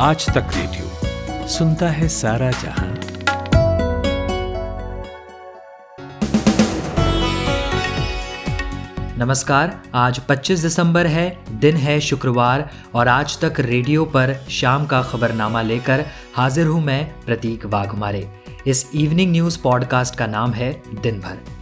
आज तक रेडियो सुनता है सारा जहाँ। नमस्कार, आज 25 दिसंबर है, दिन है शुक्रवार, और आज तक रेडियो पर शाम का खबरनामा लेकर हाजिर हूँ मैं प्रतीक वाघमारे। इस इवनिंग न्यूज़ पॉडकास्ट का नाम है दिन भर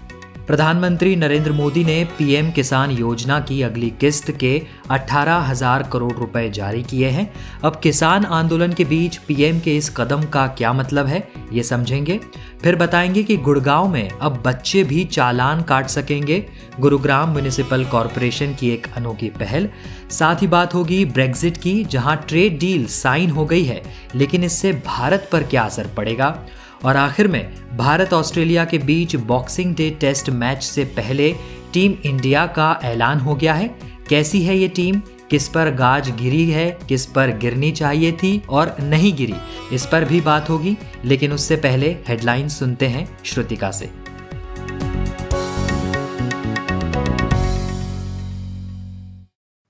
प्रधानमंत्री नरेंद्र मोदी ने पीएम किसान योजना की अगली किस्त के अठारह हज़ार करोड़ रुपए जारी किए हैं। अब किसान आंदोलन के बीच पीएम के इस कदम का क्या मतलब है, ये समझेंगे। फिर बताएँगे कि गुड़गांव में अब बच्चे भी चालान काट सकेंगे। गुरुग्राम म्यूनिसिपल कॉरपोरेशन की एक अनोखी पहल। साथ ही बात होगी ब्रेग्जिट की, जहाँ ट्रेड डील साइन हो गई है, लेकिन इससे भारत पर क्या असर पड़ेगा? और आखिर में भारत ऑस्ट्रेलिया के बीच बॉक्सिंग डे टेस्ट मैच से पहले टीम इंडिया का ऐलान हो गया है। कैसी है ये टीम? किस पर गाज गिरी है? किस पर गिरनी चाहिए थी और नहीं गिरी? इस पर भी बात होगी, लेकिन उससे पहले हेडलाइन सुनते हैं श्रुतिका से।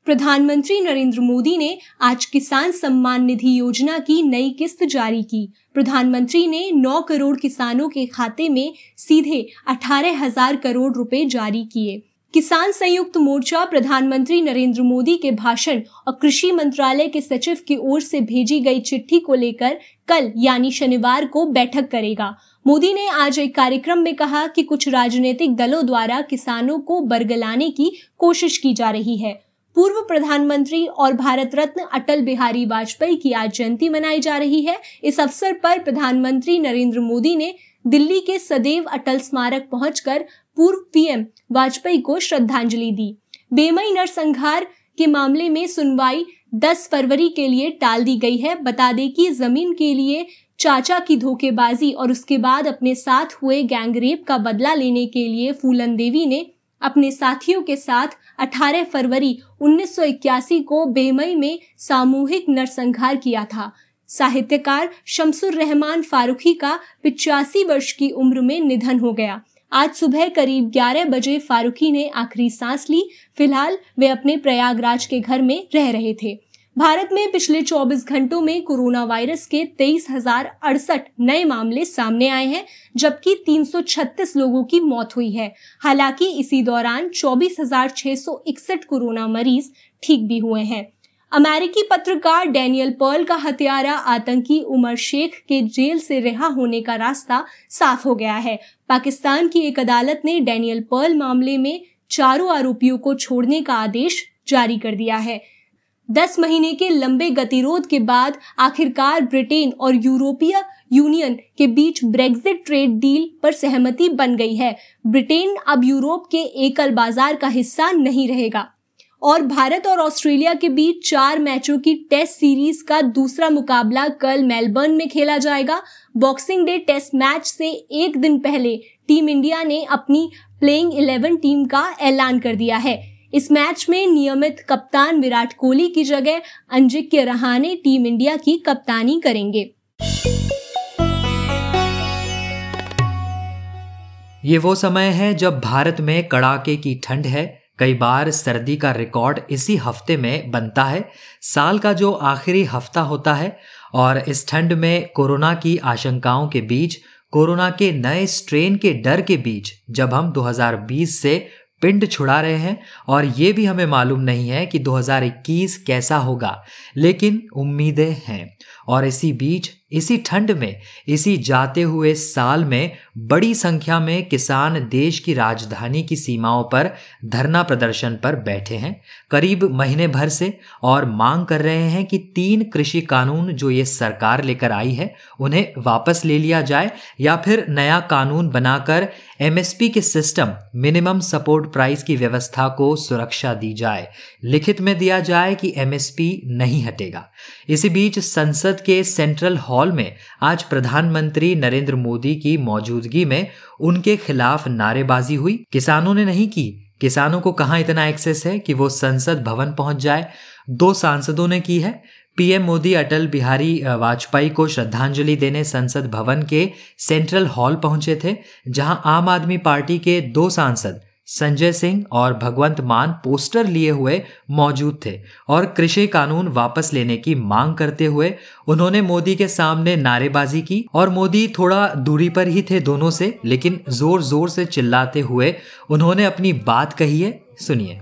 प्रधानमंत्री नरेंद्र मोदी ने आज किसान सम्मान निधि योजना की नई किस्त जारी की। प्रधानमंत्री ने 9 करोड़ किसानों के खाते में सीधे अठारह हज़ार करोड़ रुपए जारी किए। किसान संयुक्त मोर्चा प्रधानमंत्री नरेंद्र मोदी के भाषण और कृषि मंत्रालय के सचिव की ओर से भेजी गई चिट्ठी को लेकर कल, यानी शनिवार को बैठक करेगा। मोदी ने आज एक कार्यक्रम में कहा कि कुछ राजनीतिक दलों द्वारा किसानों को बरगलाने की कोशिश की जा रही है। पूर्व प्रधानमंत्री और भारत रत्न अटल बिहारी वाजपेयी की आज जयंती मनाई जा रही है। इस अवसर पर प्रधानमंत्री नरेंद्र मोदी ने दिल्ली के सदैव अटल स्मारक पहुंचकर पूर्व पीएम वाजपेयी को श्रद्धांजलि दी। बेमई नरसंहार के मामले में सुनवाई 10 फरवरी के लिए टाल दी गई है। बता दें कि ज़मीन के लिए चाचा की धोखेबाजी और उसके बाद अपने साथ हुए गैंगरेप का बदला लेने के लिए फूलन देवी ने अपने साथियों के साथ 18 फरवरी 1981 को बेमई में सामूहिक नरसंहार किया था। साहित्यकार शमसुर रहमान फारूखी का पिचासी वर्ष की उम्र में निधन हो गया। आज सुबह करीब 11 बजे फारूखी ने आखिरी सांस ली। फ़िलहाल वे अपने प्रयागराज के घर में रह रहे थे। भारत में पिछले 24 घंटों में कोरोना वायरस के तेईस नए मामले सामने आए हैं, जबकि 336 लोगों की मौत हुई है। हालाँकि इसी दौरान चौबीस हज़ार छह सौ इकसठ कोरोना मरीज़ ठीक भी हुए हैं। अमेरिकी पत्रकार डैनियल पर्ल का हत्यारा आतंकी उमर शेख के जेल से रिहा होने का रास्ता साफ़ हो गया है। पाकिस्तान की एक अदालत ने डैनियल पर्ल मामले में चारों आरोपियों को छोड़ने का आदेश जारी कर दिया है। दस महीने के लंबे गतिरोध के बाद आखिरकार ब्रिटेन और यूरोपीय यूनियन के बीच ब्रेग्जिट ट्रेड डील पर सहमति बन गई है। ब्रिटेन अब यूरोप के एकल बाज़ार का हिस्सा नहीं रहेगा। और भारत और ऑस्ट्रेलिया के बीच चार मैचों की टेस्ट सीरीज़ का दूसरा मुकाबला कल मेलबर्न में खेला जाएगा। बॉक्सिंग डे टेस्ट मैच से एक दिन पहले टीम इंडिया ने अपनी प्लेइंग इलेवन टीम का ऐलान कर दिया है। इस मैच में नियमित कप्तान विराट कोहली की जगह अंजिक्य रहाने टीम इंडिया की कप्तानी करेंगे। ये वो समय है जब भारत में कड़ाके की ठंड है। कई बार सर्दी का रिकॉर्ड इसी हफ़्ते में बनता है। साल का जो आखिरी हफ़्ता होता है और इस ठंड में कोरोना की आशंकाओं के बीच, कोरोना के नए स्ट्रेन के डर के बीच, जब हम 2020 से पिंड छुड़ा रहे हैं और ये भी हमें मालूम नहीं है कि 2021 कैसा होगा, लेकिन उम्मीदें हैं। और इसी बीच, इसी ठंड में, इसी जाते हुए साल में बड़ी संख्या में किसान देश की राजधानी की सीमाओं पर धरना प्रदर्शन पर बैठे हैं। करीब महीने भर से और मांग कर रहे हैं कि तीन कृषि कानून जो ये सरकार लेकर आई है, उन्हें वापस ले लिया जाए या फिर नया कानून बनाकर एमएसपी के सिस्टम मिनिमम सपोर्ट प्राइस की व्यवस्था को सुरक्षा दी जाए। लिखित में दिया जाए कि एमएसपी नहीं हटेगा। इसी बीच संसद के सेंट्रल हॉल में आज प्रधानमंत्री नरेंद्र मोदी की मौजूदगी में उनके खिलाफ नारेबाजी हुई। किसानों ने नहीं की। किसानों को कहाँ इतना एक्सेस है कि वो संसद भवन पहुँच जाए? दो सांसदों ने की है। पीएम मोदी, अटल बिहारी वाजपेयी को श्रद्धांजलि देने संसद भवन के सेंट्रल हॉल पहुँचे थे, जहाँ आम आदमी पार्टी के दो सांसद संजय सिंह और भगवंत मान पोस्टर लिए हुए मौजूद थे और कृषि कानून वापस लेने की मांग करते हुए उन्होंने मोदी के सामने नारेबाजी की और मोदी थोड़ा दूरी पर ही थे दोनों से, लेकिन ज़ोर ज़ोर से चिल्लाते हुए उन्होंने अपनी बात कही है। सुनिए।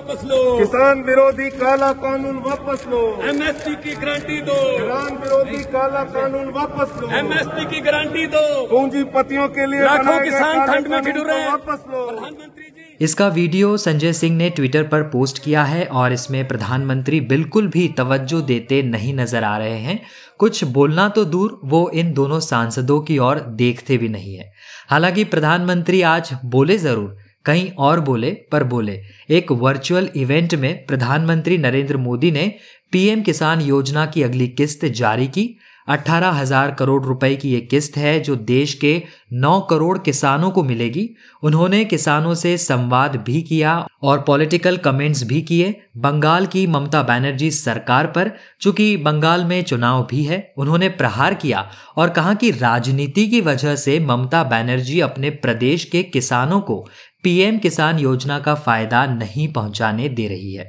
वापस लो। किसान विरोधी काला कानून वापस लो। एमएसपी की गारंटी दो। किसान विरोधी काला कानून वापस लो। एमएसपी की गारंटी दो। पूंजीपतियों के लिए लाखों किसान ठंड में ठिठुर रहे हैं। वापस लो। प्रधानमंत्री जी। इसका वीडियो संजय सिंह ने ट्विटर पर पोस्ट किया है और इसमें प्रधानमंत्री बिल्कुल भी तवज्जो देते नहीं नज़र आ रहे हैं। कुछ बोलना तो दूर वो इन दोनों सांसदों की ओर देखते भी नहीं है। हालाँकि प्रधानमंत्री आज बोले ज़रूर कहीं और बोले, पर बोले। एक वर्चुअल इवेंट में प्रधानमंत्री नरेंद्र मोदी ने पीएम किसान योजना की अगली किस्त जारी की। अठारह हज़ार करोड़ रुपए की ये किस्त है जो देश के 9 करोड़ किसानों को मिलेगी। उन्होंने किसानों से संवाद भी किया और पॉलिटिकल कमेंट्स भी किए। बंगाल की ममता बनर्जी सरकार पर, चूँकि बंगाल में चुनाव भी है, उन्होंने प्रहार किया और कहा कि राजनीति की वजह से ममता बनर्जी अपने प्रदेश के किसानों को पीएम किसान योजना का फ़ायदा नहीं पहुँचाने दे रही है।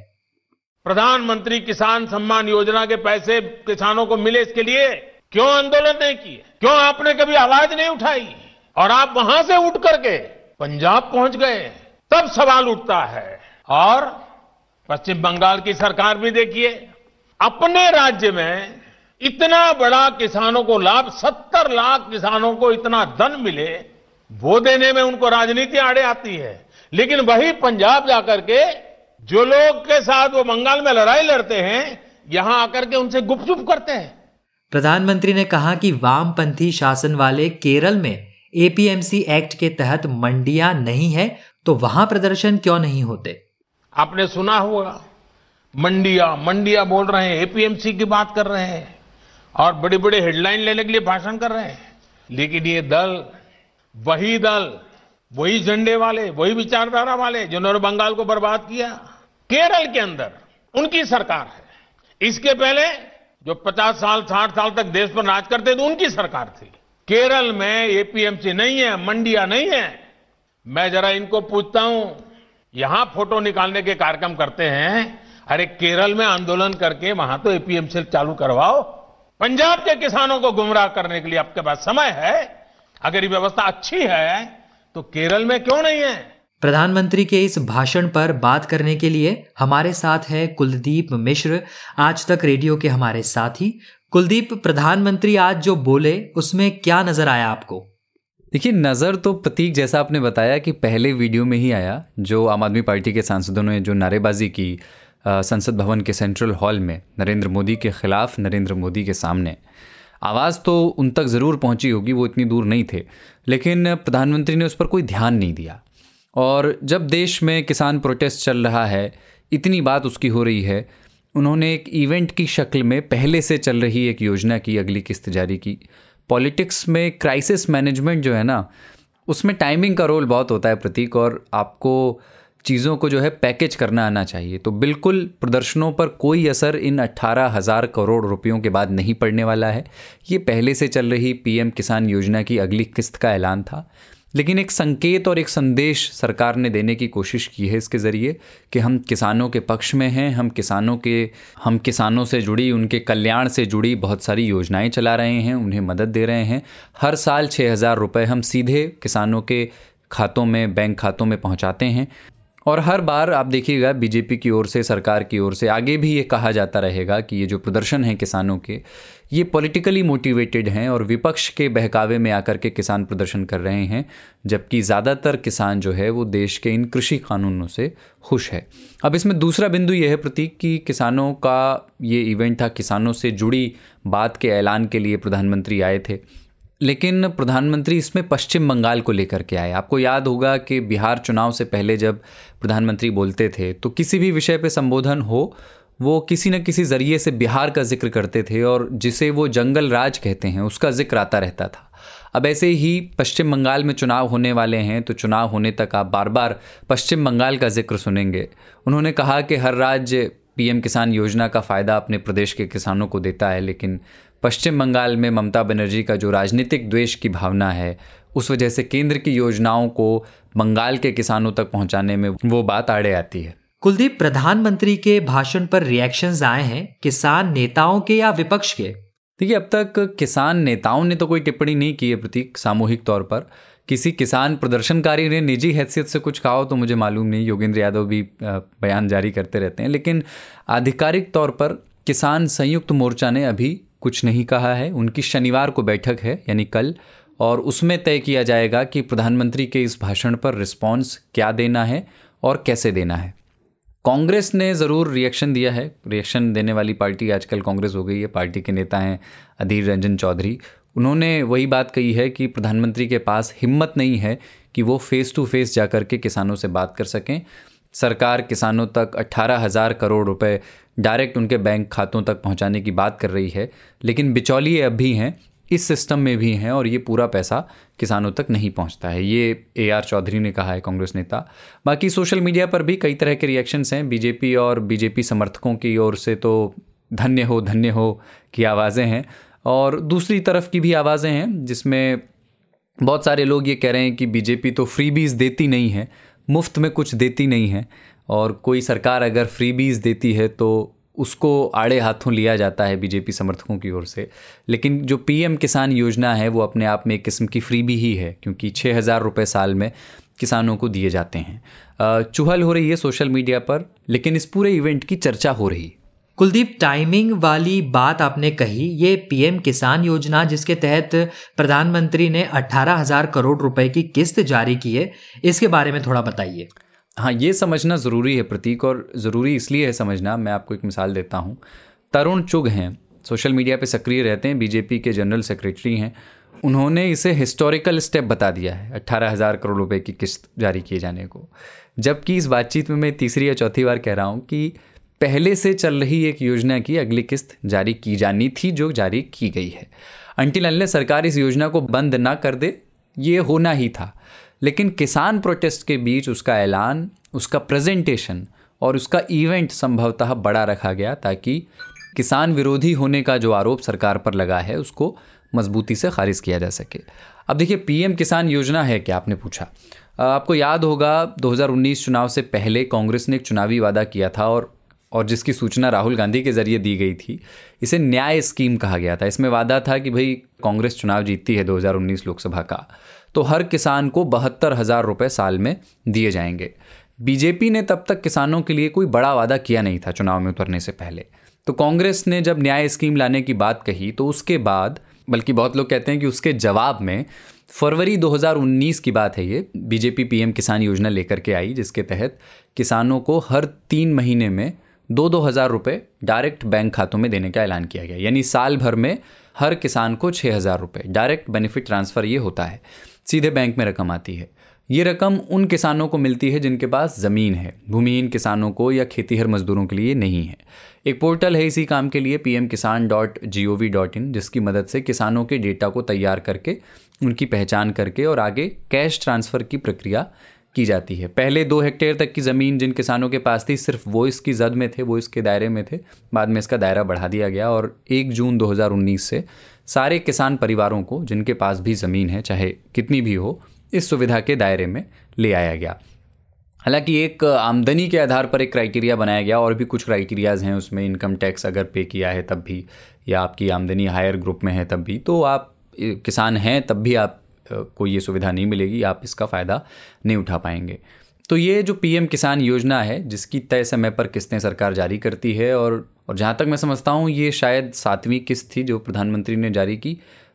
प्रधानमंत्री किसान सम्मान योजना के पैसे किसानों को मिले इसके लिए? क्यों आंदोलन नहीं किए? क्यों आपने कभी आवाज़ नहीं उठाई? और आप वहाँ से उठ करके पंजाब पहुँच गए। तब सवाल उठता है। और पश्चिम बंगाल की सरकार भी देखिए, अपने राज्य में इतना बड़ा किसानों को लाभ, सत्तर लाख किसानों को इतना धन मिले, वो देने में उनको राजनीति आड़े आती है। लेकिन वही पंजाब जाकर के, जो लोग के साथ वो बंगाल में लड़ाई लड़ते हैं, यहाँ आकर के उनसे गुपचुप करते हैं। प्रधानमंत्री ने कहा कि वामपंथी शासन वाले केरल में एपीएमसी एक्ट के तहत मंडियाँ नहीं है तो वहाँ प्रदर्शन क्यों नहीं होते? आपने सुना होगा, मंडिया मंडिया बोल रहे हैं एपीएमसी की बात कर रहे हैं और बड़े बड़े हेडलाइन लेने के लिए भाषण कर रहे हैं। लेकिन ये दल, वही दल, वही झंडे वाले, वही विचारधारा वाले, जिन्होंने बंगाल को बर्बाद किया, केरल के अंदर उनकी सरकार है। इसके पहले जो 50 साल 60 साल तक देश पर राज करते थे उनकी सरकार थी। केरल में एपीएमसी नहीं है, मंडिया नहीं है। मैं जरा इनको पूछता हूँ, यहाँ फ़ोटो निकालने के कार्यक्रम करते हैं, अरे केरल में आंदोलन करके वहाँ तो एपीएमसी चालू करवाओ। पंजाब के किसानों को गुमराह करने के लिए आपके पास समय है, अगर ये व्यवस्था अच्छी है तो केरल में क्यों नहीं है? प्रधानमंत्री के इस भाषण पर बात करने के लिए हमारे साथ है कुलदीप मिश्र, आज तक रेडियो के हमारे साथी। कुलदीप, प्रधानमंत्री आज जो बोले, उसमें क्या नज़र आया आपको? देखिए, नज़र तो प्रतीक जैसा आपने बताया कि पहले वीडियो में ही आया, जो आम आदमी पार्टी के सांसदों ने जो नारेबाजी की संसद भवन के सेंट्रल हॉल में, नरेंद्र मोदी के खिलाफ नरेंद्र मोदी के सामने। आवाज़ तो उन तक ज़रूर पहुँची होगी, वो इतनी दूर नहीं थे, लेकिन प्रधानमंत्री ने उस पर कोई ध्यान नहीं दिया। और जब देश में किसान प्रोटेस्ट चल रहा है, इतनी बात उसकी हो रही है, उन्होंने एक इवेंट की शक्ल में पहले से चल रही एक योजना की, अगली किस्त जारी की। पॉलिटिक्स में क्राइसिस मैनेजमेंट जो है ना, उसमें टाइमिंग का रोल बहुत होता है प्रतीक और आपको चीज़ों को जो है पैकेज करना आना चाहिए। तो बिल्कुल प्रदर्शनों पर कोई असर इन अट्ठारह हज़ार करोड़ रुपयों के बाद नहीं पड़ने वाला है। ये पहले से चल रही पीएम किसान योजना की अगली किस्त का ऐलान था। लेकिन एक संकेत और एक संदेश सरकार ने देने की कोशिश की है इसके ज़रिए कि हम किसानों के पक्ष में हैं, हम किसानों के, हम किसानों से जुड़ी, उनके कल्याण से जुड़ी बहुत सारी योजनाएँ चला रहे हैं, उन्हें मदद दे रहे हैं। हर साल छः हज़ार रुपये हम सीधे किसानों के खातों में, बैंक खातों में पहुंचाते हैं। और हर बार आप देखिएगा, बीजेपी की ओर से, सरकार की ओर से आगे भी ये कहा जाता रहेगा कि ये जो प्रदर्शन हैं किसानों के ये पॉलिटिकली मोटिवेटेड हैं और विपक्ष के बहकावे में आकर के किसान प्रदर्शन कर रहे हैं, जबकि ज़्यादातर किसान जो है वो देश के इन कृषि कानूनों से खुश है। अब इसमें दूसरा बिंदु यह है प्रतीक कि किसानों का ये इवेंट था, किसानों से जुड़ी बात के ऐलान के लिए प्रधानमंत्री आए थे। लेकिन प्रधानमंत्री इसमें पश्चिम बंगाल को लेकर के आए। आपको याद होगा कि बिहार चुनाव से पहले जब प्रधानमंत्री बोलते थे तो किसी भी विषय पे संबोधन हो वो किसी न किसी ज़रिए से बिहार का ज़िक्र करते थे और जिसे वो जंगल राज कहते हैं, उसका ज़िक्र आता रहता था। अब ऐसे ही पश्चिम बंगाल में चुनाव होने वाले हैं तो चुनाव होने तक आप बार बार पश्चिम बंगाल का ज़िक्र सुनेंगे। उन्होंने कहा कि हर राज्य पीएम किसान योजना का फ़ायदा अपने प्रदेश के किसानों को देता है, लेकिन पश्चिम बंगाल में ममता बनर्जी का जो राजनीतिक द्वेष की भावना है, उस वजह से केंद्र की योजनाओं को बंगाल के किसानों तक पहुँचाने में वो बात आड़े आती है। कुलदीप प्रधानमंत्री के भाषण पर रिएक्शंस आए हैं, किसान नेताओं के या विपक्ष के? देखिए, अब तक किसान नेताओं ने तो कोई टिप्पणी नहीं की है प्रतीक, सामूहिक तौर पर। किसी किसान प्रदर्शनकारी ने निजी हैसियत से कुछ कहा हो तो मुझे मालूम नहीं, योगेंद्र यादव भी बयान जारी करते रहते हैं। लेकिन आधिकारिक तौर पर किसान संयुक्त मोर्चा ने अभी कुछ नहीं कहा है। उनकी शनिवार को बैठक है, यानी कल, और उसमें तय किया जाएगा कि प्रधानमंत्री के इस भाषण पर रिस्पॉन्स क्या देना है और कैसे देना है। कांग्रेस ने ज़रूर रिएक्शन दिया है। रिएक्शन देने वाली पार्टी आजकल कांग्रेस हो गई है। पार्टी के नेता हैं अधीर रंजन चौधरी। उन्होंने वही बात कही है कि प्रधानमंत्री के पास हिम्मत नहीं है कि वो फेस टू फेस जा कर के किसानों से बात कर सकें। सरकार किसानों तक अट्ठारह हज़ार करोड़ रुपए डायरेक्ट उनके बैंक खातों तक पहुँचाने की बात कर रही है। लेकिन बिचौलिए अब भी हैं। इस सिस्टम में भी हैं और ये पूरा पैसा किसानों तक नहीं पहुँचता है। ये ए आर चौधरी ने कहा है कांग्रेस नेता। बाकी सोशल मीडिया पर भी कई तरह के रिएक्शंस हैं। बीजेपी और बीजेपी समर्थकों की ओर से तो धन्य हो धन्य हो की आवाज़ें हैं। और दूसरी तरफ़ की भी आवाज़ें हैं, जिसमें बहुत सारे लोग ये कह रहे हैं कि बीजेपी तो फ्रीबीज़ देती नहीं है, मुफ़्त में कुछ देती नहीं है। और कोई सरकार अगर फ्रीबीज़ देती है तो उसको आड़े हाथों लिया जाता है बीजेपी समर्थकों की ओर से। लेकिन जो पीएम किसान योजना है, वो अपने आप में एक किस्म की फ्रीबी ही है, क्योंकि छः हज़ार रुपये साल में किसानों को दिए जाते हैं। चुहल हो रही है सोशल मीडिया पर, लेकिन इस पूरे इवेंट की चर्चा हो रही। कुलदीप टाइमिंग वाली बात आपने कही, ये पीएम किसान योजना जिसके तहत प्रधानमंत्री ने अट्ठारह हज़ार करोड़ रुपए की किस्त जारी की है, इसके बारे में थोड़ा बताइए। हाँ ये समझना ज़रूरी है प्रतीक और ज़रूरी इसलिए है समझना, मैं आपको एक मिसाल देता हूँ। तरुण चुग हैं, सोशल मीडिया पे सक्रिय रहते हैं बीजेपी के जनरल सेक्रेटरी हैं। उन्होंने इसे हिस्टोरिकल स्टेप बता दिया है, अट्ठारह हज़ार करोड़ रुपए की किस्त जारी किए जाने को। जबकि इस बातचीत में मैं तीसरी या चौथी बार कह रहा हूँ कि पहले से चल रही एक योजना की अगली किस्त जारी की जानी थी, जो जारी की गई है। अंटिल अल्ले सरकार इस योजना को बंद ना कर दे, ये होना ही था। लेकिन किसान प्रोटेस्ट के बीच उसका ऐलान, उसका प्रेजेंटेशन और उसका इवेंट संभवतः बड़ा रखा गया ताकि किसान विरोधी होने का जो आरोप सरकार पर लगा है, उसको मजबूती से खारिज किया जा सके। अब देखिए, पीएम किसान योजना है क्या? आपने पूछा। आपको याद होगा 2019 चुनाव से पहले कांग्रेस ने एक चुनावी वादा किया था और और जिसकी सूचना राहुल गांधी के ज़रिए दी गई थी। इसे न्याय स्कीम कहा गया था। इसमें वादा था कि भाई, कांग्रेस चुनाव जीतती है 2019 लोकसभा का। तो हर किसान को बहत्तर हज़ार रुपये साल में दिए जाएँगे। बीजेपी ने तब तक किसानों के लिए कोई बड़ा वादा किया नहीं था चुनाव में उतरने से पहले। तो कांग्रेस ने जब न्याय स्कीम लाने की बात कही तो उसके बाद, बल्कि बहुत लोग कहते हैं कि उसके जवाब में फरवरी 2019 की बात है ये, बीजेपी पीएम किसान योजना लेकर के आई, जिसके तहत किसानों को हर तीन महीने में दो दो हज़ार रुपये डायरेक्ट बैंक खातों में देने का ऐलान किया गया। यानी साल भर में हर किसान को छः हज़ार रुपये डायरेक्ट बेनिफिट ट्रांसफ़र ये होता है। सीधे बैंक में रकम आती है। ये रकम उन किसानों को मिलती है जिनके पास ज़मीन है। भूमिहीन किसानों को या खेतीहर मजदूरों के लिए नहीं है। एक पोर्टल है इसी काम के लिए P M Kisan dot G O V dot in जिसकी मदद से किसानों के डेटा को तैयार करके, उनकी पहचान करके और आगे कैश ट्रांसफ़र की प्रक्रिया की जाती है। पहले दो हेक्टेयर तक की ज़मीन जिन किसानों के पास थी, सिर्फ़ वो इसकी जद में थे, वो इसके दायरे में थे। बाद में इसका दायरा बढ़ा दिया गया और एक जून 2019 से सारे किसान परिवारों को, जिनके पास भी ज़मीन है, चाहे कितनी भी हो, इस सुविधा के दायरे में ले आया गया। हालाँकि एक आमदनी के आधार पर एक क्राइटेरिया बनाया गया, और भी कुछ क्राइटेरियाज हैं उसमें, इनकम टैक्स अगर पे किया है तब भी, या आपकी आमदनी हायर ग्रुप में है तब भी तो आप किसान हैं, तब भी आप को ये सुविधा नहीं मिलेगी, आप इसका फ़ायदा नहीं उठा पाएँगे। तो ये जो पीएम किसान योजना है जिसकी तय समय पर किस्तें सरकार जारी करती है और और जहाँ तक मैं समझता हूँ ये शायद सातवीं किस्त थी जो प्रधानमंत्री ने जारी की।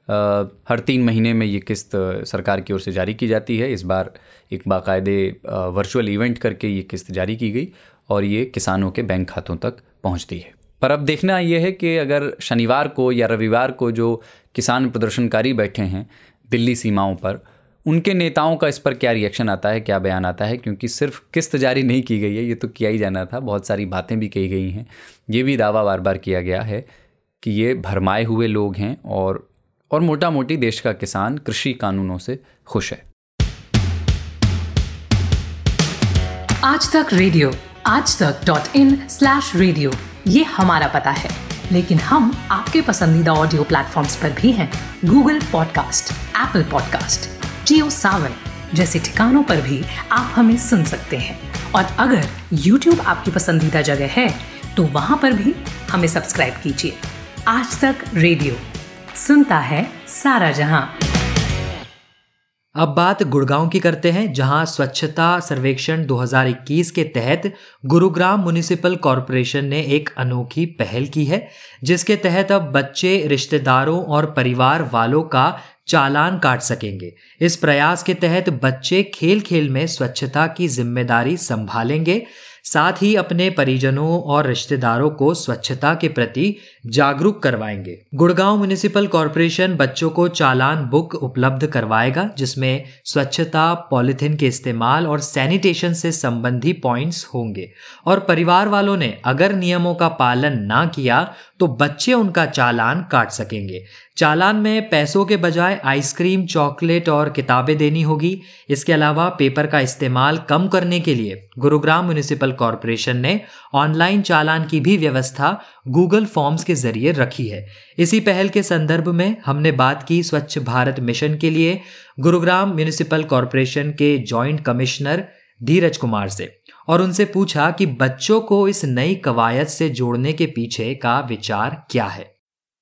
आ, हर तीन महीने में ये किस्त सरकार की ओर से जारी की जाती है। इस बार एक बाकायदे वर्चुअल इवेंट करके ये किस्त जारी की गई और ये किसानों के बैंक खातों तक पहुँचती है। पर अब देखना यह है कि अगर शनिवार को या रविवार को जो किसान प्रदर्शनकारी बैठे हैं दिल्ली सीमाओं पर उनके नेताओं का इस पर क्या रिएक्शन आता है, क्या बयान आता है? क्योंकि सिर्फ़ किस्त जारी नहीं की गई है, ये तो किया ही जाना था, बहुत सारी बातें भी कही गई हैं। ये भी दावा बार बार किया गया है कि ये भरमाए हुए लोग हैं और और मोटा मोटी देश का किसान कृषि कानूनों से खुश है। आज तक रेडियो, आज तक डॉट इन स्लैश रेडियो ये हमारा पता है। लेकिन हम आपके पसंदीदा ऑडियो प्लेटफॉर्म्स पर भी हैं Google podcast Apple podcast Jio Saavn जैसे ठिकानों पर भी आप हमें सुन सकते हैं। और अगर YouTube आपकी पसंदीदा जगह है तो वहाँ पर भी हमें सब्सक्राइब कीजिए। आज तक रेडियो। सुनता है सारा जहाँ। अब बात गुड़गांव की करते हैं, जहाँ स्वच्छता सर्वेक्षण 2021 के तहत गुरुग्राम म्युनिसिपल कॉरपोरेशन ने एक अनोखी पहल की है, जिसके तहत अब बच्चे, रिश्तेदारों और परिवार वालों का चालान काट सकेंगे। इस प्रयास के तहत बच्चे खेल खेल में स्वच्छता की ज़िम्मेदारी संभालेंगे, साथ ही अपने परिजनों और रिश्तेदारों को स्वच्छता के प्रति जागरूक करवाएँगे। गुड़गांव म्यूनिसिपल कॉरपोरेशन बच्चों को चालान बुक उपलब्ध करवाएगा, जिसमें स्वच्छता, पॉलिथिन के इस्तेमाल और सैनिटेशन से संबंधी पॉइंट्स होंगे। और परिवार वालों ने अगर नियमों का पालन ना किया तो बच्चे उनका चालान काट सकेंगे। चालान में पैसों के बजाय आइसक्रीम, चॉकलेट और किताबें देनी होगी। इसके अलावा पेपर का इस्तेमाल कम करने के लिए गुरुग्राम म्यूनिसिपल कॉरपोरेशन ने ऑनलाइन चालान की भी व्यवस्था गूगल फॉर्म्स के ज़रिए रखी है। इसी पहल के संदर्भ में हमने बात की स्वच्छ भारत मिशन के लिए गुरुग्राम म्यूनिसिपल कॉरपोरेशन के जॉइंट कमिश्नर धीरज कुमार से। और उनसे पूछा कि बच्चों को इस नई कवायद से जोड़ने के पीछे का विचार क्या है?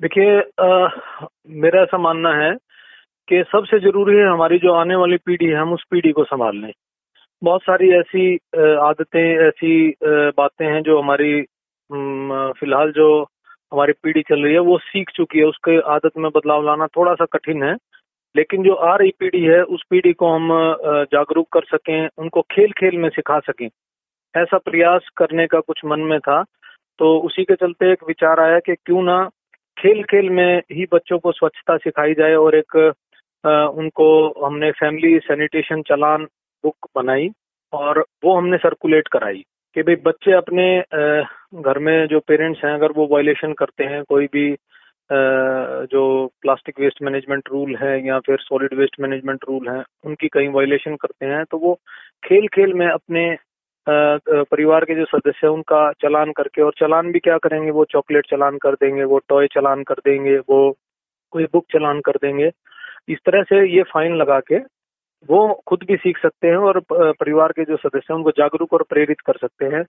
देखिए मेरा ऐसा मानना है कि सबसे ज़रूरी है हमारी जो आने वाली पीढ़ी है, हम उस पीढ़ी को संभाल लें। बहुत सारी ऐसी आदतें, ऐसी बातें हैं जो हमारी फ़िलहाल जो हमारी पीढ़ी चल रही है, वो सीख चुकी है। उसके आदत में बदलाव लाना थोड़ा सा कठिन है, लेकिन जो आ रही पीढ़ी है, उस पीढ़ी को हम जागरूक कर सकें, उनको खेल खेल में सिखा सकें। ऐसा प्रयास करने का कुछ मन में था तो उसी के चलते एक विचार आया कि क्यों ना खेल खेल में ही बच्चों को स्वच्छता सिखाई जाए और एक आ, उनको हमने फैमिली सैनिटेशन चलान बुक बनाई और वो हमने सर्कुलेट कराई कि भाई बच्चे अपने घर में जो पेरेंट्स हैं अगर वो वायलेशन करते हैं कोई भी जो प्लास्टिक वेस्ट मैनेजमेंट रूल है या फिर सॉलिड वेस्ट मैनेजमेंट रूल है उनकी कहीं वायलेशन करते हैं तो वो खेल खेल में अपने परिवार के जो सदस्य हैं उनका चलान करके और चलान भी क्या करेंगे? वो चॉकलेट चलान कर देंगे वो टॉय चलान कर देंगे वो कोई बुक चलान कर देंगे। इस तरह से ये फाइन लगा के वो खुद भी सीख सकते हैं और परिवार के जो सदस्य हैं उनको जागरूक और प्रेरित कर सकते हैं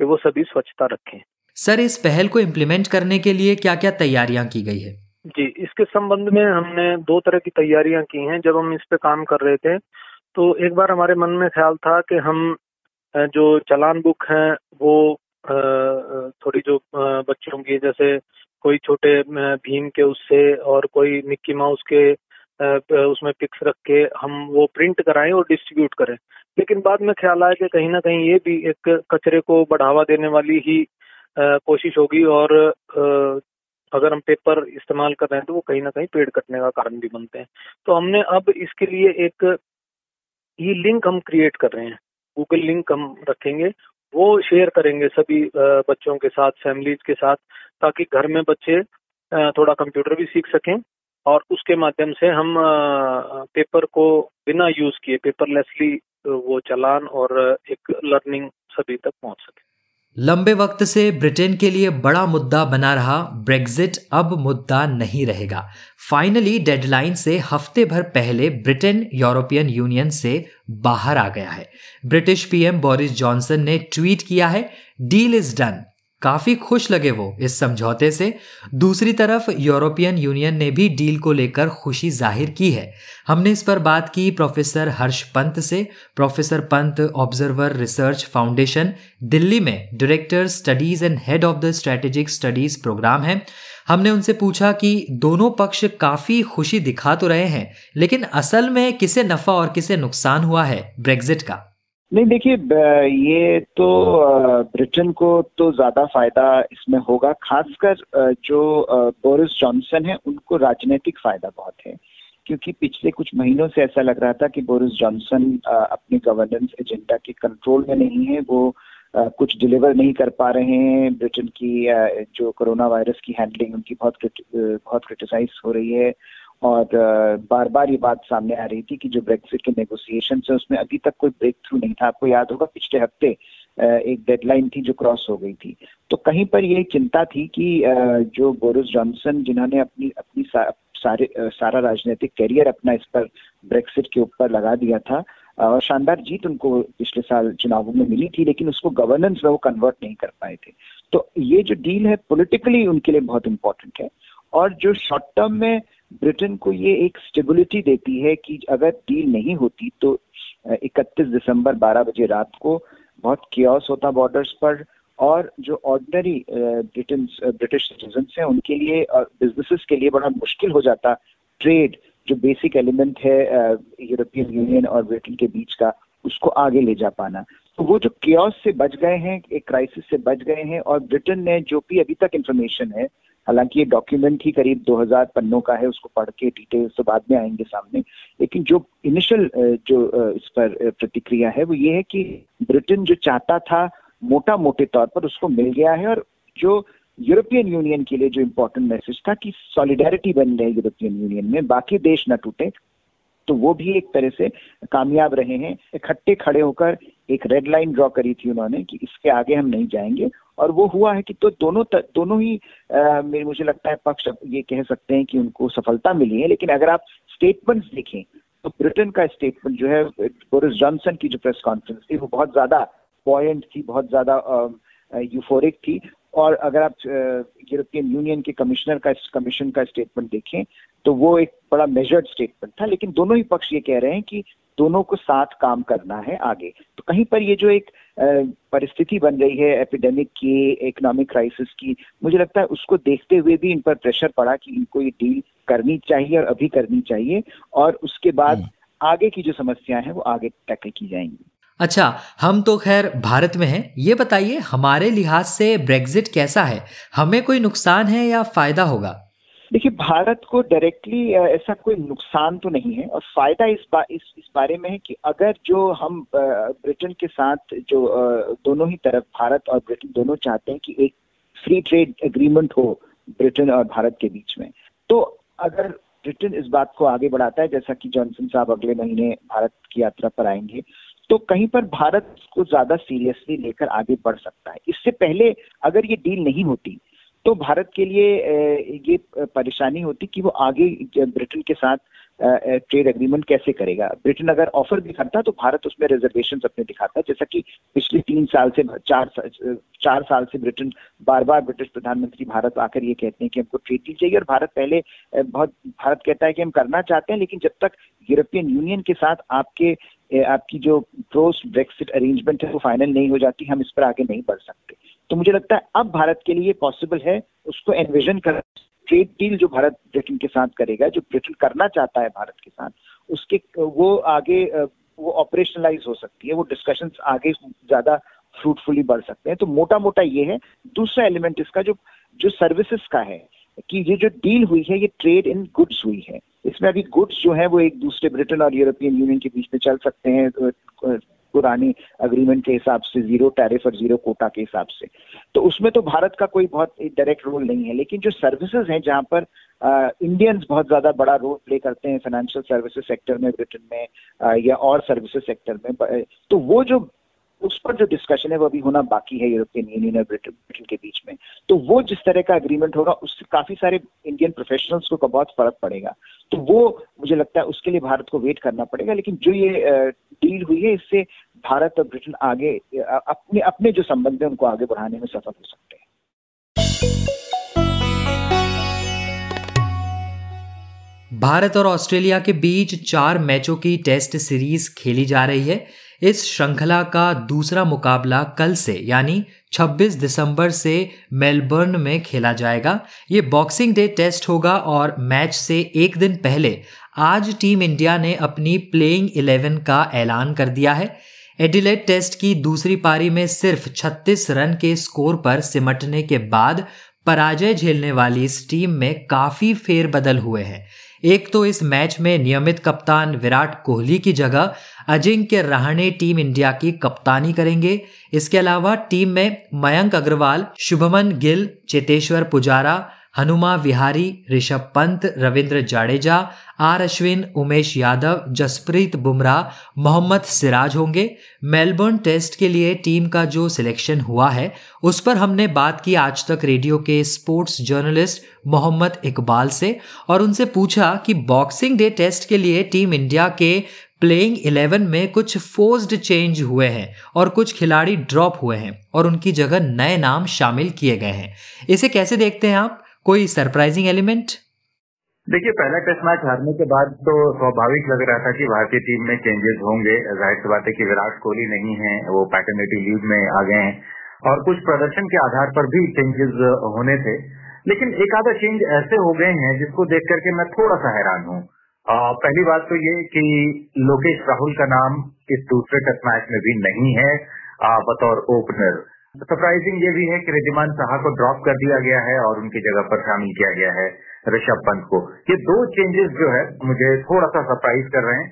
कि वो सभी स्वच्छता रखें। सर इस पहल को इम्प्लीमेंट करने के लिए क्या क्या तैयारियाँ की गई है? जी इसके संबंध में हमने दो तरह की तैयारियाँ की हैं। जब हम इस पे काम कर रहे थे तो एक बार हमारे मन में ख्याल था कि हम जो चलान बुक हैं, वो थोड़ी जो बच्चों की जैसे कोई छोटे भीम के उससे और कोई मिक्की माउस के उसमें पिक्स रख के हम वो प्रिंट कराएँ और डिस्ट्रीब्यूट करें। लेकिन बाद में ख्याल आया कि कहीं ना कहीं ये भी एक कचरे को बढ़ावा देने वाली ही कोशिश होगी और अगर हम पेपर इस्तेमाल कर रहे हैं तो वो कहीं ना कहीं पेड़ कटने का कारण भी बनते हैं। तो हमने अब इसके लिए एक ई लिंक हम क्रिएट कर रहे हैं। गूगल लिंक हम रखेंगे। वो शेयर करेंगे सभी बच्चों के साथ फैमिलीज़ के साथ, ताकि घर में बच्चे थोड़ा कंप्यूटर भी सीख सकें और उसके माध्यम से हम पेपर को बिना यूज़ किए पेपरलेसली वो चलान और एक लर्निंग सभी तक पहुँच सके। लंबे वक्त से ब्रिटेन के लिए बड़ा मुद्दा बना रहा ब्रेग्जिट। अब मुद्दा नहीं रहेगा। फाइनली डेडलाइन से हफ़्ते भर पहले ब्रिटेन यूरोपियन यूनियन से बाहर आ गया है। ब्रिटिश पीएम बोरिस जॉनसन ने ट्वीट किया है डील इज़ डन काफ़ी खुश लगे वो इस समझौते से। दूसरी तरफ़, यूरोपियन यूनियन ने भी डील को लेकर खुशी ज़ाहिर की है। हमने इस पर बात की प्रोफेसर हर्ष पंत से। Professor Pant Observer Research Foundation, Delhi में director studies and head of the strategic studies programme है। हमने उनसे पूछा कि दोनों पक्ष काफ़ी खुशी दिखा तो रहे हैं, लेकिन असल में किसे नफा और किसे नुकसान हुआ है ब्रेग्जिट का। नहीं, देखिए ये तो ब्रिटेन को तो ज़्यादा फ़ायदा इसमें होगा, खासकर जो बोरिस जॉनसन है, उनको राजनीतिक फ़ायदा बहुत है। क्योंकि पिछले कुछ महीनों से ऐसा लग रहा था कि बोरिस जॉनसन अपनी गवर्नेंस एजेंडा के कंट्रोल में नहीं है, वो कुछ डिलीवर नहीं कर पा रहे हैं। ब्रिटेन की जो कोरोना वायरस की हैंडलिंग उनकी बहुत बहुत क्रिटिसाइज हो रही है। और बार बार ये बात सामने आ रही थी कि जो ब्रेक्सिट के नेगोशिएशन है उसमें अभी तक कोई ब्रेक थ्रू नहीं था। आपको याद होगा पिछले हफ़्ते एक डेडलाइन थी जो क्रॉस हो गई थी। तो कहीं पर ये चिंता थी कि जो बोरिस जॉनसन जिन्होंने अपनी अपनी सा, सारे सारा राजनीतिक करियर अपना इस पर ब्रेक्सिट के ऊपर लगा दिया था और शानदार जीत उनको पिछले साल चुनावों में मिली थी लेकिन उसको गवर्नेंस में वो कन्वर्ट नहीं कर पाए थे। तो ये जो डील है पॉलिटिकली उनके लिए बहुत इंपॉर्टेंट है। और जो शॉर्ट टर्म में ब्रिटेन को ये एक स्टेबिलिटी देती है कि अगर डील नहीं होती तो 31 दिसंबर 12 बजे रात को बहुत कियोस होता बॉर्डर्स पर और जो ऑर्डनरी ब्रिटेन ब्रिटिश सिटीजन हैं, उनके लिए और बिजनेसेस के लिए बड़ा मुश्किल हो जाता ट्रेड जो बेसिक एलिमेंट है यूरोपियन यूनियन और ब्रिटेन के बीच का, उसको आगे ले जा पाना। तो वो जो कियोस से बच गए हैं, एक क्राइसिस से बच गए हैं और ब्रिटेन ने जो भी अभी तक इंफॉर्मेशन है हालाँकि ये डॉक्यूमेंट ही करीब 2000 पन्नों का है, उसको पढ़ के डिटेल्स तो बाद में आएँगे सामने। लेकिन जो इनिशियल जो इस पर प्रतिक्रिया है, वो ये है कि ब्रिटेन जो चाहता था मोटा मोटे तौर पर उसको मिल गया है और जो यूरोपियन यूनियन के लिए जो इम्पोर्टेंट मैसेज था कि सॉलिडेरिटी बन रहे यूरोपियन यूनियन में, बाकी देश न टूटे। तो वो भी एक तरह से कामयाब रहे हैं। इकट्ठे खड़े होकर एक रेड लाइन ड्रॉ करी थी उन्होंने कि इसके आगे हम नहीं जाएँगे। और वो हुआ है कि तो दोनों दोनों ही आ, मुझे लगता है पक्ष ये कह सकते हैं कि उनको सफलता मिली है। लेकिन अगर आप स्टेटमेंट्स देखें तो ब्रिटेन का स्टेटमेंट जो है बोरिस जॉनसन की जो प्रेस कॉन्फ्रेंस थी वो बहुत ज़्यादा पॉइंट थी बहुत ज़्यादा यूफोरिक थी। और अगर आप यूरोपियन यूनियन के कमिश्नर का कमीशन का स्टेटमेंट देखें तो वो एक बड़ा मेजर्ड स्टेटमेंट था लेकिन दोनों ही पक्ष ये कह रहे हैं कि दोनों को साथ काम करना है आगे तो कहीं पर ये जो एक परिस्थिति बन रही है एपिडेमिक की इकोनॉमिक क्राइसिस की मुझे लगता है उसको देखते हुए भी इन पर प्रेशर पड़ा कि इनको ये डील करनी चाहिए और अभी करनी चाहिए और उसके बाद हम्म। आगे की जो समस्या है वो आगे टैकल की जाएँगी अच्छा हम तो खैर भारत में हैं। ये बताइए हमारे लिहाज से ब्रेग्जिट कैसा है? हमें कोई नुकसान है या फ़ायदा होगा? देखिए भारत को डायरेक्टली ऐसा कोई नुकसान तो नहीं है और फ़ायदा इस बा, इस इस बारे में है कि अगर जो हम ब्रिटेन के साथ जो दोनों ही तरफ़ भारत और ब्रिटेन दोनों चाहते हैं कि एक फ्री ट्रेड एग्रीमेंट हो ब्रिटेन और भारत के बीच में तो अगर ब्रिटेन इस बात को आगे बढ़ाता है जैसा कि जॉनसन साहब अगले महीने भारत की यात्रा पर आएँगे तो कहीं पर भारत को ज़्यादा सीरियसली लेकर आगे बढ़ सकता है। इससे पहले अगर ये डील नहीं होती तो भारत के लिए ये परेशानी होती कि वो आगे ब्रिटेन के साथ ट्रेड एग्रीमेंट कैसे करेगा। ब्रिटेन अगर ऑफ़र भी करता तो भारत उसमें रिजर्वेशन अपने दिखाता। जैसा कि पिछले तीन साल से, चार चार साल से ब्रिटेन बार बार ब्रिटिश प्रधानमंत्री भारत आकर ये कहते हैं कि हमको ट्रेड डील चाहिए और भारत पहले बहुत, भारत कहता है कि हम करना चाहते हैं, लेकिन जब तक यूरोपियन यूनियन के साथ आपके आपकी जो प्रोस्ट ब्रेक्सिट अरेंजमेंट है, वो फाइनल नहीं हो जाती, हम इस पर आगे नहीं बढ़ सकते। तो मुझे लगता है, अब भारत के लिए पॉसिबल है उसको एनविजन कर ट्रेड डील जो भारत ब्रिटेन के साथ करेगा, जो ब्रिटेन करना चाहता है भारत के साथ, उसके, वो आगे वो ऑपरेशनलाइज हो सकती है, वो डिस्कशन आगे ज़्यादा फ्रूटफुली बढ़ सकते हैं। तो मोटा मोटा ये है। दूसरा एलिमेंट इसका जो जो सर्विसेज़ का है कि ये जो डील हुई है ये ट्रेड इन गुड्स हुई है। इसमें अभी गुड्स जो है वो एक दूसरे ब्रिटेन और यूरोपियन यूनियन के बीच में चल सकते हैं पुरानी अग्रीमेंट के हिसाब से ज़ीरो टैरिफ और ज़ीरो कोटा के हिसाब से। तो उसमें तो भारत का कोई बहुत डायरेक्ट रोल नहीं है लेकिन जो सर्विसेज़ हैं जहाँ पर इंडियंस बहुत ज़्यादा बड़ा रोल प्ले करते हैं फाइनेंशियल सर्विसेज़ सेक्टर में ब्रिटेन में आ, या और सर्विसेज़ सेक्टर में तो वो जो उस पर जो डिस्कशन है, वो अभी होना बाकी है यूरोपियन यूनियन और ब्रिटेन के बीच में। तो वो जिस तरह का अग्रीमेंट होगा, उससे काफ़ी सारे इंडियन प्रोफेशनल्स को बहुत फ़र्क पड़ेगा। तो वो मुझे लगता है उसके लिए भारत को वेट करना पड़ेगा, लेकिन जो ये डील हुई है, इससे भारत और ब्रिटेन आगे अपने अपने जो संबंध है, उनको आगे बढ़ाने में सफल हो सकते हैं। भारत और ऑस्ट्रेलिया के बीच चार मैचों की टेस्ट सीरीज़ खेली जा रही है। इस श्रृंखला का दूसरा मुकाबला कल से, यानी 26 दिसंबर से मेलबर्न में खेला जाएगा। ये बॉक्सिंग डे टेस्ट होगा और मैच से एक दिन पहले आज टीम इंडिया ने अपनी प्लेइंग 11 का ऐलान कर दिया है। एडिलेट टेस्ट की दूसरी पारी में सिर्फ़ 36 रन के स्कोर पर सिमटने के बाद पराजय झेलने वाली इस टीम में काफ़ी फेरबदल हुए हैं। एक तो इस मैच में नियमित कप्तान विराट कोहली की जगह अजिंक्य रहाणे टीम इंडिया की कप्तानी करेंगे। इसके अलावा टीम में मयंक अग्रवाल, शुभमन गिल, चेतेश्वर पुजारा हनुमा विहारी, ऋषभ पंत, रविंद्र जाडेजा, आर अश्विन, उमेश यादव, जसप्रीत बुमराह मोहम्मद सिराज होंगे। मेलबर्न टेस्ट के लिए टीम का जो सिलेक्शन हुआ है, उस पर हमने बात की आज तक रेडियो के स्पोर्ट्स जर्नलिस्ट मोहम्मद इकबाल से, और उनसे पूछा कि बॉक्सिंग डे टेस्ट के लिए टीम इंडिया के प्लेइंग इलेवन में कुछ फोर्स्ड चेंज हुए हैं और कुछ खिलाड़ी ड्रॉप हुए हैं और उनकी जगह नए नाम शामिल किए गए हैं। इसे कैसे देखते हैं आप? कोई सरप्राइजिंग एलिमेंट देखिए, पहला टेस्ट मैच हारने के बाद तो स्वाभाविक लग रहा था कि भारतीय टीम में चेंजेस होंगे। ज़ाहिर सी बात है कि विराट कोहली नहीं है, वो पैटर्निटी लीव में आ गए हैं। और कुछ प्रदर्शन के आधार पर भी चेंजेस होने थे। लेकिन एक आधा चेंज ऐसे हो गए हैं जिसको देख करके मैं थोड़ा सा हैरान हूँ। पहली बात तो ये कि लोकेश राहुल का नाम इस दूसरे टेस्ट मैच में भी नहीं है। बतौर ओपनर सरप्राइजिंग ये भी है कि रिद्धिमान साहा को ड्रॉप कर दिया गया है और उनकी जगह पर शामिल किया गया है ऋषभ पंत को। ये दो चेंजेस जो है मुझे थोड़ा सा सरप्राइज़ कर रहे हैं।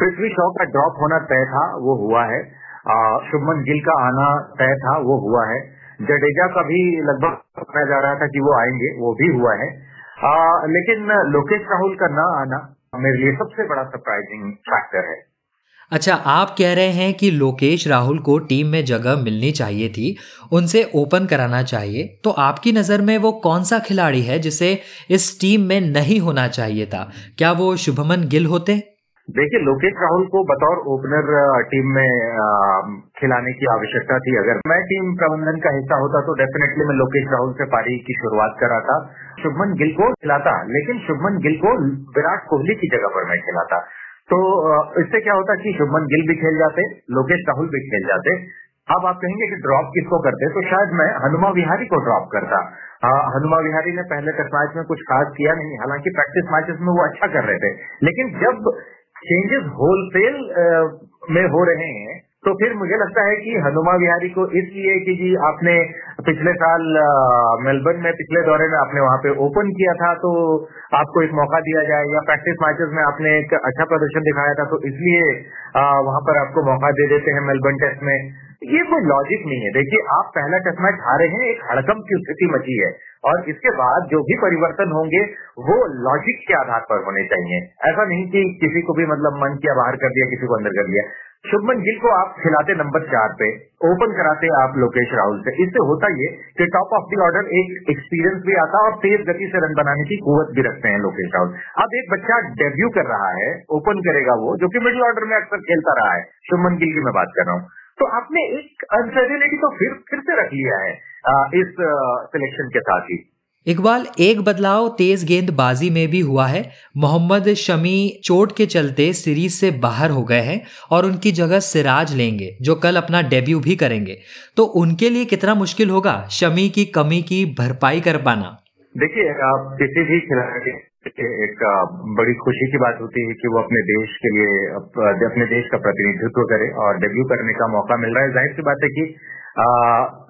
पृथ्वी शॉ का ड्रॉप होना तय था वो हुआ है। शुभमन गिल का आना तय था वो हुआ है। जडेजा का भी लगभग बताया जा रहा था कि वो आएँगे वो भी हुआ है। आ, लेकिन लोकेश राहुल का न आना मेरे लिए सबसे बड़ा सरप्राइजिंग फैक्टर है। अच्छा आप कह रहे हैं कि लोकेश राहुल को टीम में जगह मिलनी चाहिए थी, उनसे ओपन कराना चाहिए तो आपकी नज़र में वो कौन सा खिलाड़ी है जिसे इस टीम में नहीं होना चाहिए था? क्या वो शुभमन गिल होते? देखिए, लोकेश राहुल को बतौर ओपनर टीम में खिलाने की आवश्यकता थी। अगर मैं टीम प्रबंधन का हिस्सा होता तो डेफिनेटली मैं लोकेश राहुल से पारी की शुरुआत कराता। शुभमन गिल को खिलाता, लेकिन शुभमन गिल को विराट कोहली की जगह पर मैं खिलाता। तो इससे क्या होता कि शुभमन गिल भी खेल जाते, लोकेश राहुल भी खेल जाते। अब आप कहेंगे कि ड्रॉप किसको करते तो शायद मैं हनुमा विहारी को ड्रॉप करता। हनुमा विहारी ने पहले टेस्ट मैच में कुछ खास किया नहीं, हालाँकि प्रैक्टिस मैचेस में वो अच्छा कर रहे थे। लेकिन जब चेंजेस होलसेल में हो रहे हैं तो फिर मुझे लगता है कि हनुमा विहारी को इसलिए कि जी आपने पिछले साल मेलबर्न में पिछले दौरे में आपने वहाँ पे ओपन किया था तो आपको एक मौका दिया जाए या प्रैक्टिस मैचेस में आपने एक अच्छा प्रदर्शन दिखाया था तो इसलिए वहाँ पर आपको मौका दे देते हैं मेलबर्न टेस्ट में। ये कोई लॉजिक नहीं है। देखिए, आप पहला टेस्ट मैच हारे हैं, एक हड़कम की स्थिति मची है। और इसके बाद जो भी परिवर्तन होंगे, वो लॉजिक के आधार पर होने चाहिए। ऐसा नहीं कि किसी को भी मतलब मन किया, बाहर कर दिया, किसी को अंदर कर दिया। शुभमन गिल को आप खिलाते नंबर चार पे, ओपन कराते आप लोकेश राहुल से। इससे होता ये कि टॉप ऑफ़ द ऑर्डर एक एक्सपीरियंस भी आता और तेज गति से रन बनाने की कुवत भी रखते हैं लोकेश राहुल। अब एक बच्चा डेब्यू कर रहा है ओपन करेगा वो, जो कि मिडिल ऑर्डर में अक्सर खेलता रहा है। शुभमन गिल की मैं बात कर रहा हूँ। तो आपने एक अनसर्टिनिटी तो फिर फिर से रख लिया है इस सिलेक्शन के साथ ही। इकबाल, एक बदलाव तेज गेंदबाजी में भी हुआ है। मोहम्मद शमी चोट के चलते सीरीज़ से बाहर हो गए हैं और उनकी जगह सिराज लेंगे, जो कल अपना डेब्यू भी करेंगे। तो उनके लिए कितना मुश्किल होगा शमी की कमी की भरपाई कर पाना? देखिए, आप किसी भी खिलाड़ी एक बड़ी खुशी की बात होती है कि वो अपने देश के लिए अपने देश का प्रतिनिधित्व करे और डेब्यू करने का मौका मिल रहा है। ज़ाहिर सी बात है कि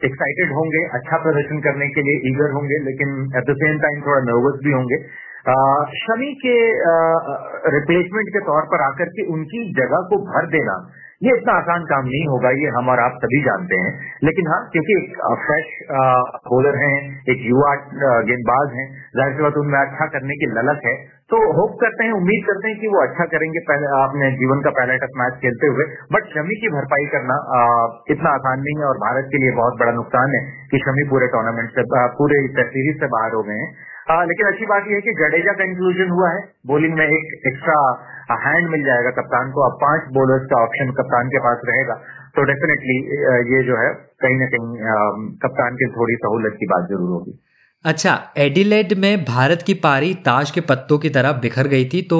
एक्साइटेड होंगे अच्छा प्रदर्शन करने के लिए ईगर होंगे, लेकिन एट द सेम टाइम थोड़ा नर्वस भी होंगे। शमी के रिप्लेसमेंट के तौर पर आकर के उनकी जगह को भर देना, ये इतना आसान काम नहीं होगा, ये हम और आप सभी जानते हैं। लेकिन हाँ क्योंकि एक फ्रेश बॉलर हैं, एक युवा गेंदबाज हैं, ज़ाहिर सी बात उनमें अच्छा करने की ललक है तो होप करते हैं उम्मीद करते हैं कि वो अच्छा करेंगे। पहले अपने जीवन का पहला टेस्ट मैच खेलते हुए। बट शमी की भरपाई करना आ, इतना आसान नहीं है और भारत के लिए बहुत बड़ा नुकसान है कि शमी पूरे टूर्नामेंट से पूरे सीरीज़ से बाहर हो गए हैं। आ, लेकिन अच्छी बात यह है कि जडेजा का इंक्लूजन हुआ है। बोलिंग में एक एक्स्ट्रा हैंड मिल जाएगा कप्तान को। अब पाँच बॉलर्स का ऑप्शन कप्तान के पास रहेगा। तो डेफिनेटली ये जो है कहीं ना कहीं कप्तान की थोड़ी सहूलत की बात ज़रूर होगी। अच्छा एडिलेड में भारत की पारी ताश के पत्तों की तरह बिखर गई थी तो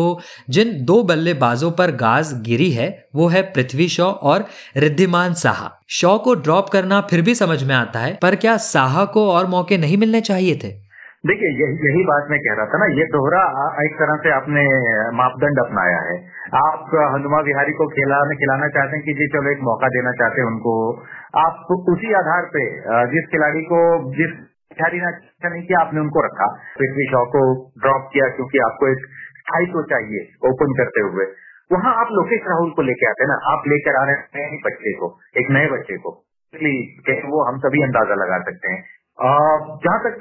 जिन दो बल्लेबाजों पर गाज गिरी है, वो है पृथ्वी शॉ और रिद्धिमान साहा। शॉ को ड्रॉप करना फिर भी समझ में आता है, पर क्या साहा को और मौके नहीं मिलने चाहिए थे? देखिए, यही यही बात मैं कह रहा था ना, ये दोहरा एक तरह से आपने मापदंड अपनाया है। आप हनुमा विहारी को खिलाने, खिलाना चाहते हैं कि जी चलो एक मौका देना चाहते हैं उनको, आप उसी आधार पे, जिस खिलाड़ी को, जिस ने अच्छा नहीं किया आपने उनको रखा। पृथ्वी शॉ को ड्रॉप किया क्योंकि आपको एक स्थायित्व चाहिए ओपन करते हुए। वहाँ आप लोकेश राहुल को लेके आते हैं ना। आप लेकर आ रहे हैं बच्चे को, एक नए बच्चे को। इसलिए वो हम सभी अंदाज़ा लगा सकते हैं। जहाँ तक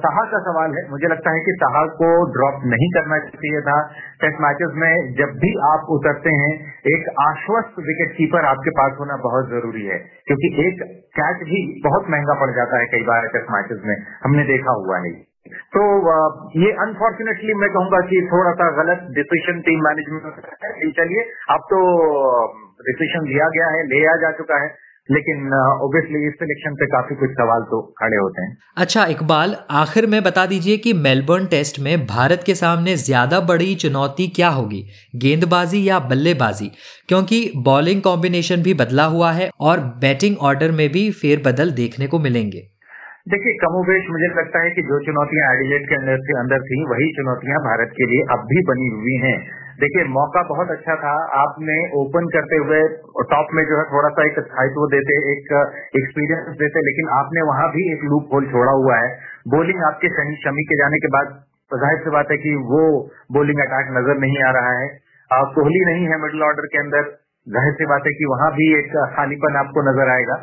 साहा का सवाल है, मुझे लगता है कि साहा को ड्रॉप नहीं करना चाहिए था। टेस्ट मैचेस में जब भी आप उतरते हैं, एक आश्वस्त विकेट कीपर आपके पास होना बहुत ज़रूरी है, क्योंकि एक कैच भी बहुत महँगा पड़ जाता है कई बार टेस्ट मैचेस में, हमने देखा हुआ है। तो ये अनफॉर्चुनेटली मैं कहूँगा कि थोड़ा सा गलत डिसीज़न टीम मैनेजमेंट चलिए, अब तो डिसीज़न लिया गया है लिया जा चुका है। लेकिन ऑब्वियसली इस सिलेक्शन पे काफ़ी कुछ सवाल तो खड़े होते हैं। अच्छा इकबाल आखिर में बता दीजिए कि मेलबर्न टेस्ट में भारत के सामने ज़्यादा बड़ी चुनौती क्या होगी? गेंदबाजी या बल्लेबाजी? क्योंकि बॉलिंग कॉम्बिनेशन भी बदला हुआ है और बैटिंग ऑर्डर में भी फेरबदल देखने को मिलेंगे। देखिए कमोबेश मुझे लगता है कि जो चुनौतियाँ एडिलेट के अंदर से अंदर थी वही चुनौतियाँ भारत के लिए अब भी बनी हुई हैं। देखिए, मौका बहुत अच्छा था। आपने ओपन करते हुए टॉप में जो है थोड़ा सा एक स्थायित्व देते, एक एक्सपीरियंस देते, लेकिन आपने वहाँ भी एक लूप होल छोड़ा हुआ है। बोलिंग आपके शमी के जाने के बाद ज़ाहिर सी बात है कि वो बोलिंग अटैक नज़र नहीं आ रहा है। कोहली नहीं है मिडिल ऑर्डर के अंदर। ज़ाहिर सी बात है कि वहाँ भी एक खालीपन आपको नज़र आएगा।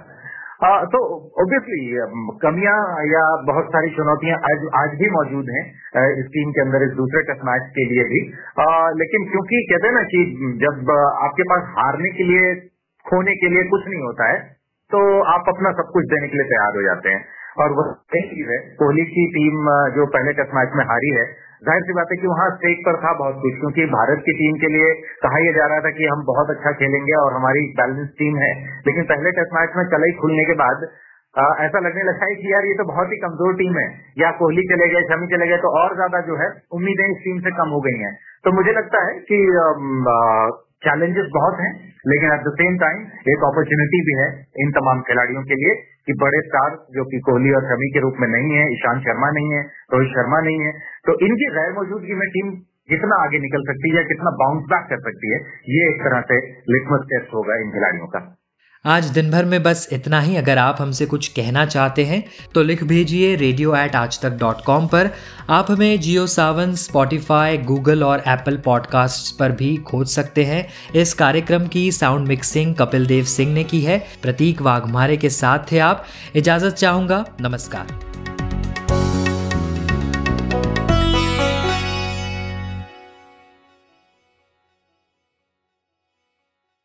तो ऑब्वियसली कमियाँ या बहुत सारी चुनौतियाँ आज आज भी मौजूद हैं इस टीम के अंदर इस दूसरे टेस्ट मैच के लिए भी। आ, लेकिन क्योंकि कहते हैं ना कि जब आपके पास हारने के लिए खोने के लिए कुछ नहीं होता है तो आप अपना सब कुछ देने के लिए तैयार हो जाते हैं। और वह चीज़ है कोहली की टीम जो पहले टेस्ट मैच में हारी है ज़ाहिर सी बात है कि वहाँ स्टेज पर था बहुत कुछ क्योंकि भारत की टीम के लिए कहा यह जा रहा था कि हम बहुत अच्छा खेलेंगे और हमारी बैलेंस टीम है। लेकिन पहले टेस्ट मैच में कलई खुलने के बाद आ, ऐसा लगने लगा है कि यार ये तो बहुत ही कमज़ोर टीम है। या कोहली चले गए शमी चले गए तो और ज़्यादा जो है उम्मीदें इस टीम से कम हो गई हैं। तो मुझे लगता है कि चैलेंजेस बहुत हैं, लेकिन एट द सेम टाइम एक अपॉर्चुनिटी भी है इन तमाम खिलाड़ियों के लिए कि बड़े स्टार जो कि कोहली और शमी के रूप में नहीं है ईशांत शर्मा नहीं है, रोहित शर्मा नहीं है तो इनकी गैर मौजूदगी में टीम कितना आगे निकल सकती है, कितना बाउंस बैक कर सकती है, ये एक तरह से लिटमस टेस्ट होगा इन खिलाड़ियों का। आज दिन भर में बस इतना ही। अगर आप हमसे कुछ कहना चाहते हैं तो लिख भेजिए रेडियो एट आज तक डॉट कॉम पर। आप हमें जियो सावन स्पॉटिफाई गूगल और एप्पल पॉडकास्ट पर भी खोज सकते हैं। इस कार्यक्रम की साउंड मिक्सिंग कपिल देव सिंह ने की है। प्रतीक वाघमारे के साथ थे आप। इजाज़त चाहूँगा। नमस्कार।